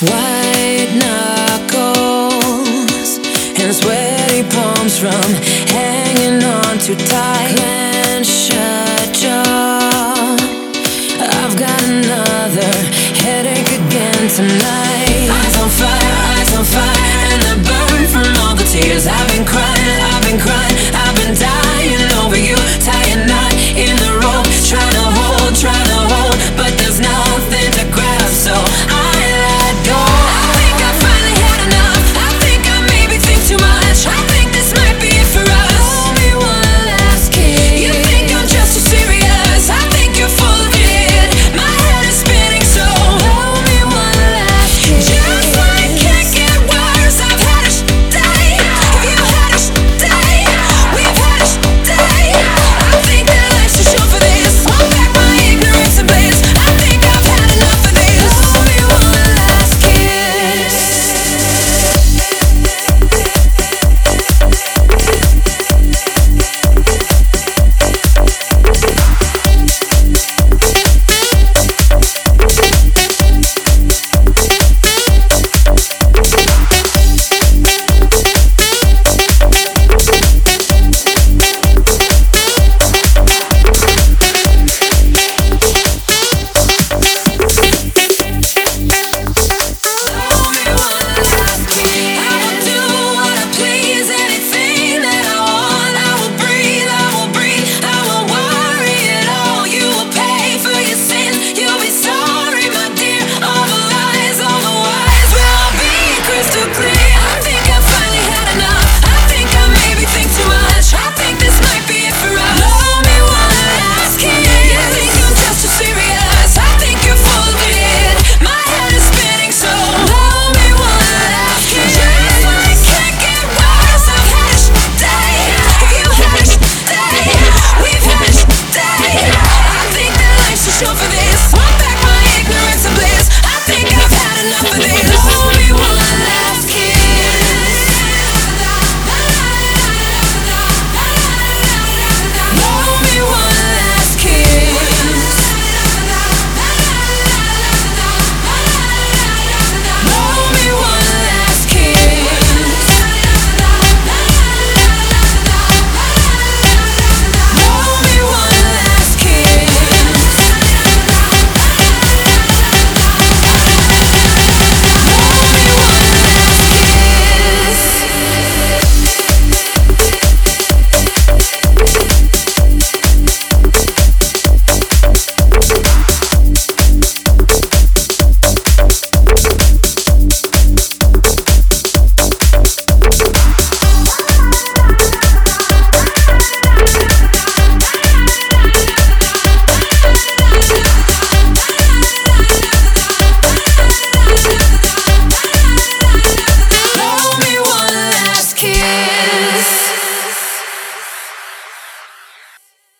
White knuckles and sweaty palms from hanging on too tight. Clench shut jaw. I've got another headache again tonight. Eyes on fire.